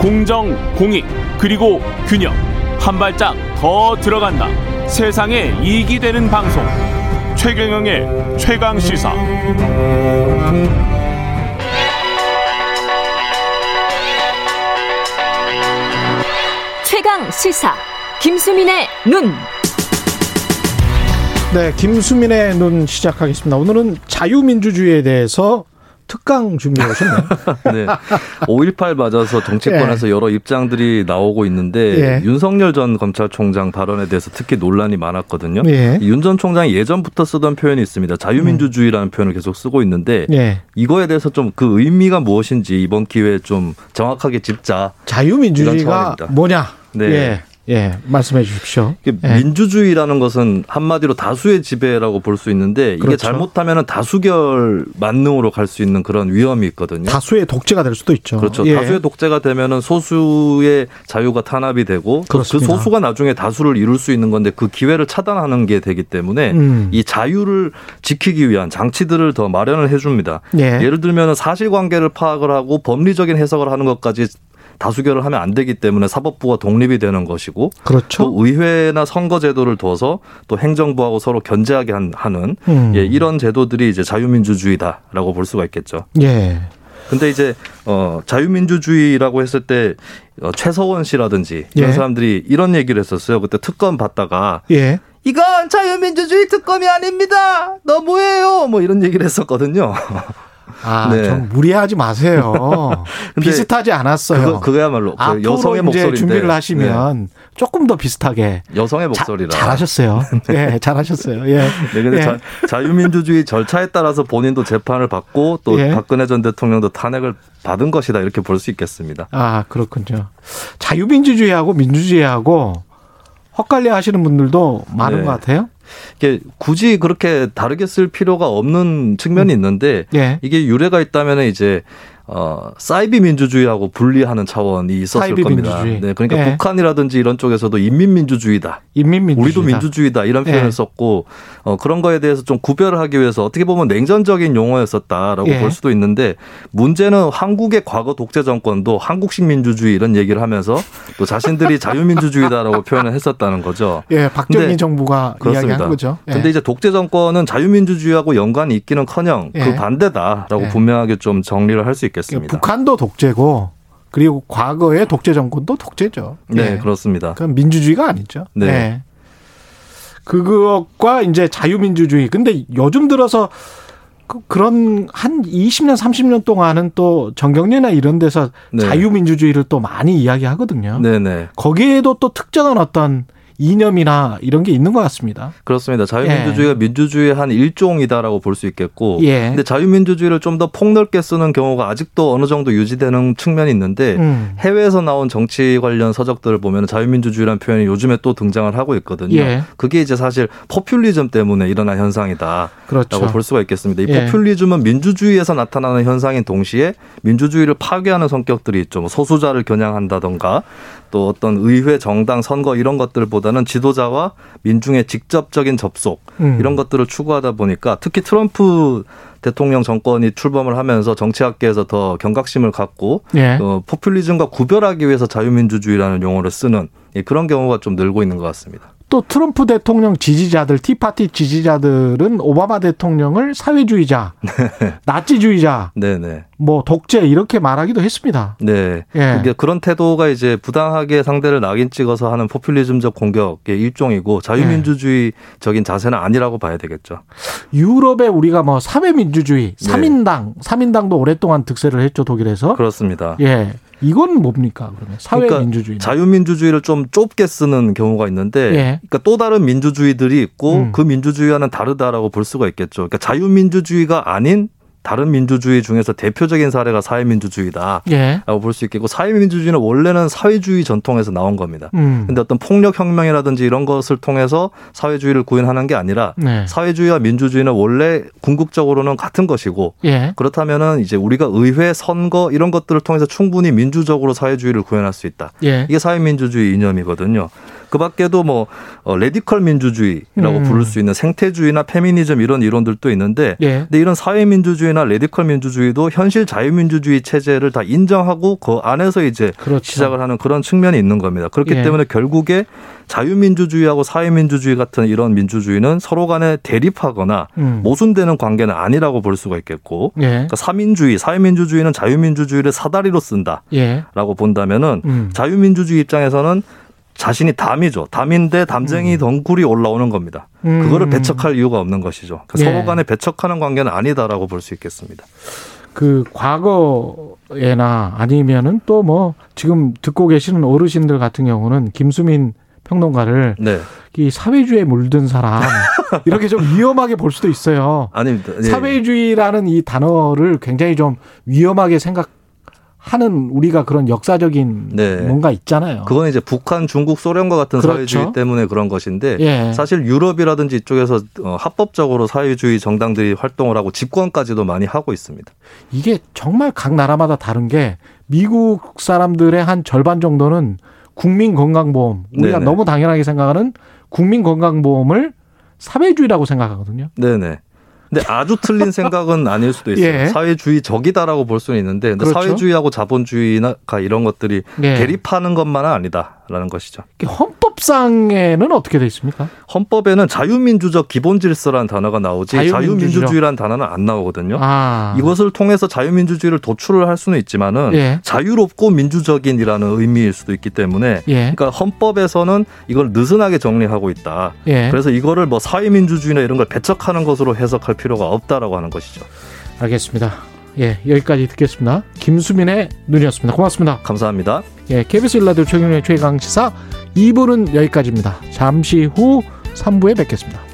공정, 공익, 그리고 균형. 한 발짝 더 들어간다. 세상에 이익이 되는 방송. 최경영의 최강 시사. 최강 시사. 김수민의 눈. 네, 김수민의 눈 시작하겠습니다. 오늘은 자유민주주의에 대해서 특강 준비해 오셨네요. 네. 5.18 맞아서 정치권에서 예. 여러 입장들이 나오고 있는데 예. 윤석열 전 검찰총장 발언에 대해서 특히 논란이 많았거든요. 예. 윤전 총장이 예전부터 쓰던 표현이 있습니다. 자유민주주의라는 음. 표현을 계속 쓰고 있는데 예. 이거에 대해서 좀 그 의미가 무엇인지 이번 기회에 좀 정확하게 짚자. 자유민주주의가 뭐냐? 네. 예. 예, 말씀해 주십시오. 예. 민주주의라는 것은 한마디로 다수의 지배라고 볼 수 있는데 이게 그렇죠. 잘못하면 다수결 만능으로 갈 수 있는 그런 위험이 있거든요. 다수의 독재가 될 수도 있죠. 그렇죠. 예. 다수의 독재가 되면은 소수의 자유가 탄압이 되고 그 그렇습니다. 그 소수가 나중에 다수를 이룰 수 있는 건데 그 기회를 차단하는 게 되기 때문에 음. 이 자유를 지키기 위한 장치들을 더 마련을 해줍니다. 예. 예를 들면 사실관계를 파악을 하고 법리적인 해석을 하는 것까지 다수결을 하면 안 되기 때문에 사법부가 독립이 되는 것이고 그렇죠. 또 의회나 선거 제도를 둬서 또 행정부하고 서로 견제하게 하는 음. 예, 이런 제도들이 이제 자유민주주의다라고 볼 수가 있겠죠. 예. 근데 이제 어 자유민주주의라고 했을 때 어, 최서원 씨라든지 이런 예. 사람들이 이런 얘기를 했었어요. 그때 특검 받다가 예. 이건 자유민주주의 특검이 아닙니다. 너무해요. 뭐 이런 얘기를 했었거든요. 아, 네. 좀 무리하지 마세요. 비슷하지 않았어요. 그거, 그거야말로 그 여성의 목소리 준비를 하시면 네. 조금 더 비슷하게 여성의 목소리라 자, 잘하셨어요. 예, 네, 잘하셨어요. 예. 네, 근데 예. 자, 유민주주의 절차에 따라서 본인도 재판을 받고 또 예. 박근혜 전 대통령도 탄핵을 받은 것이다 이렇게 볼 수 있겠습니다. 아, 그렇군요. 자유민주주의하고 민주주의하고 헛갈려 하시는 분들도 많은 네. 것 같아요. 이게 굳이 그렇게 다르게 쓸 필요가 없는 측면이 음. 있는데 예. 이게 유래가 있다면 이제 어, 사이비 민주주의하고 분리하는 차원이 있었을 겁니다. 민주주의. 네, 그러니까 네. 북한이라든지 이런 쪽에서도 인민민주주의다. 인민민주주의다. 우리도 민주주의다. 이런 표현을 네. 썼고 어, 그런 거에 대해서 좀 구별을 하기 위해서 어떻게 보면 냉전적인 용어였었다라고 네. 볼 수도 있는데 문제는 한국의 과거 독재 정권도 한국식 민주주의 이런 얘기를 하면서 또 자신들이 자유민주주의다라고 표현을 했었다는 거죠. 예, 박정희 정부가 그렇습니다. 이야기한 거죠. 예. 근데 이제 독재 정권은 자유민주주의하고 연관이 있기는커녕 그 예. 반대다라고 예. 분명하게 좀 정리를 할 수 있겠 습니다. 있겠습니다. 북한도 독재고 그리고 과거의 독재 정권도 독재죠. 네, 네. 그렇습니다. 그럼 민주주의가 아니죠. 네. 네. 그것과 이제 자유민주주의. 근데 요즘 들어서 그, 그런 한 20년, 30년 동안은 또 정경련이나 이런 데서 네. 자유민주주의를 또 많이 이야기하거든요. 네네. 네. 거기에도 또 특정한 어떤 이념이나 이런 게 있는 것 같습니다. 그렇습니다. 자유민주주의가 예. 민주주의의 한 일종이다라고 볼 수 있겠고, 예. 근데 자유민주주의를 좀 더 폭넓게 쓰는 경우가 아직도 어느 정도 유지되는 측면이 있는데 음. 해외에서 나온 정치 관련 서적들을 보면 자유민주주의라는 표현이 요즘에 또 등장을 하고 있거든요. 예. 그게 이제 사실 포퓰리즘 때문에 일어난 현상이다라고 그렇죠. 볼 수가 있겠습니다. 이 예. 포퓰리즘은 민주주의에서 나타나는 현상인 동시에 민주주의를 파괴하는 성격들이 있죠. 뭐 소수자를 겨냥한다던가 또 어떤 의회, 정당, 선거 이런 것들 보다는 지도자와 민중의 직접적인 접속 음. 이런 것들을 추구하다 보니까 특히 트럼프 대통령 정권이 출범을 하면서 정치학계에서 더 경각심을 갖고 예. 어, 포퓰리즘과 구별하기 위해서 자유민주주의라는 용어를 쓰는 그런 경우가 좀 늘고 있는 것 같습니다. 또 트럼프 대통령 지지자들, 티파티 지지자들은 오바마 대통령을 사회주의자, 네. 나치주의자, 네네. 뭐 독재 이렇게 말하기도 했습니다. 네. 예. 그런 태도가 이제 부당하게 상대를 낙인 찍어서 하는 포퓰리즘적 공격의 일종이고 자유민주주의적인 자세는 아니라고 봐야 되겠죠. 유럽에 우리가 뭐 사회민주주의, 네. 3인당, 3인당도 오랫동안 득세를 했죠 독일에서. 그렇습니다. 예. 이건 뭡니까 그러면 사회민주주의 그러니까 자유민주주의를 좀 좁게 쓰는 경우가 있는데 예. 그러니까 또 다른 민주주의들이 있고 음. 그 민주주의와는 다르다라고 볼 수가 있겠죠. 그러니까 자유민주주의가 아닌 다른 민주주의 중에서 대표적인 사례가 사회민주주의다라고 예. 볼수 있겠고 사회민주주의는 원래는 사회주의 전통에서 나온 겁니다. 음. 근데 어떤 폭력 혁명이라든지 이런 것을 통해서 사회주의를 구현하는 게 아니라 네. 사회주의와 민주주의는 원래 궁극적으로는 같은 것이고 예. 그렇다면은 이제 우리가 의회 선거 이런 것들을 통해서 충분히 민주적으로 사회주의를 구현할 수 있다. 예. 이게 사회민주주의 이념이거든요. 그 밖에도 뭐 어, radical 민주주의라고 음. 부를 수 있는 생태주의나 페미니즘 이런 이론들도 있는데 예. 근데 이런 사회민주주의나 radical 민주주의도 현실 자유민주주의 체제를 다 인정하고 그 안에서 이제 그렇죠. 시작을 하는 그런 측면이 있는 겁니다. 그렇기 예. 때문에 결국에 자유민주주의하고 사회민주주의 같은 이런 민주주의는 서로 간에 대립하거나 음. 모순되는 관계는 아니라고 볼 수가 있겠고 예. 그러니까 사민주의, 사회민주주의는 자유민주주의를 사다리로 쓴다라고 예. 본다면은 음. 자유민주주의 입장에서는 자신이 담이죠. 담인데 담쟁이 음. 덩굴이 올라오는 겁니다. 음. 그거를 배척할 이유가 없는 것이죠. 그러니까 예. 서로 간에 배척하는 관계는 아니다라고 볼 수 있겠습니다. 그 과거에나 아니면은 또 뭐 지금 듣고 계시는 어르신들 같은 경우는 김수민 평론가를 네. 이 사회주의에 물든 사람 이렇게 좀 위험하게 볼 수도 있어요. 아닙니다. 예. 사회주의라는 이 단어를 굉장히 좀 위험하게 생각. 하는 우리가 그런 역사적인 네. 뭔가 있잖아요. 그건 이제 북한, 중국, 소련과 같은 그렇죠. 사회주의 때문에 그런 것인데 예. 사실 유럽이라든지 이쪽에서 어, 합법적으로 사회주의 정당들이 활동을 하고 집권까지도 많이 하고 있습니다. 이게 정말 각 나라마다 다른 게 미국 사람들의 한 절반 정도는 국민 건강보험 우리가 네네. 너무 당연하게 생각하는 국민 건강보험을 사회주의라고 생각하거든요. 네네. 근데 아주 틀린 생각은 아닐 수도 있어요. 예. 사회주의 적이다라고 볼 수는 있는데 그렇죠. 사회주의하고 자본주의나 이런 것들이 예. 대립하는 것만은 아니다라는 것이죠. 헌 법상에는 어떻게 돼 있습니까? 헌법에는 자유민주적 기본질서라는 단어가 나오지 자유민주주의라는 단어는 안 나오거든요. 아. 이것을 통해서 자유민주주의를 도출을 할 수는 있지만은 예. 자유롭고 민주적인이라는 의미일 수도 있기 때문에 예. 그러니까 헌법에서는 이걸 느슨하게 정리하고 있다. 예. 그래서 이거를 뭐 사회민주주의나 이런 걸 배척하는 것으로 해석할 필요가 없다라고 하는 것이죠. 알겠습니다. 예, 여기까지 듣겠습니다. 김수민의 눈이었습니다. 고맙습니다. 감사합니다. 예, KBS 일라디오 최경의 최강 시사 2부는 여기까지입니다. 잠시 후 3부에 뵙겠습니다.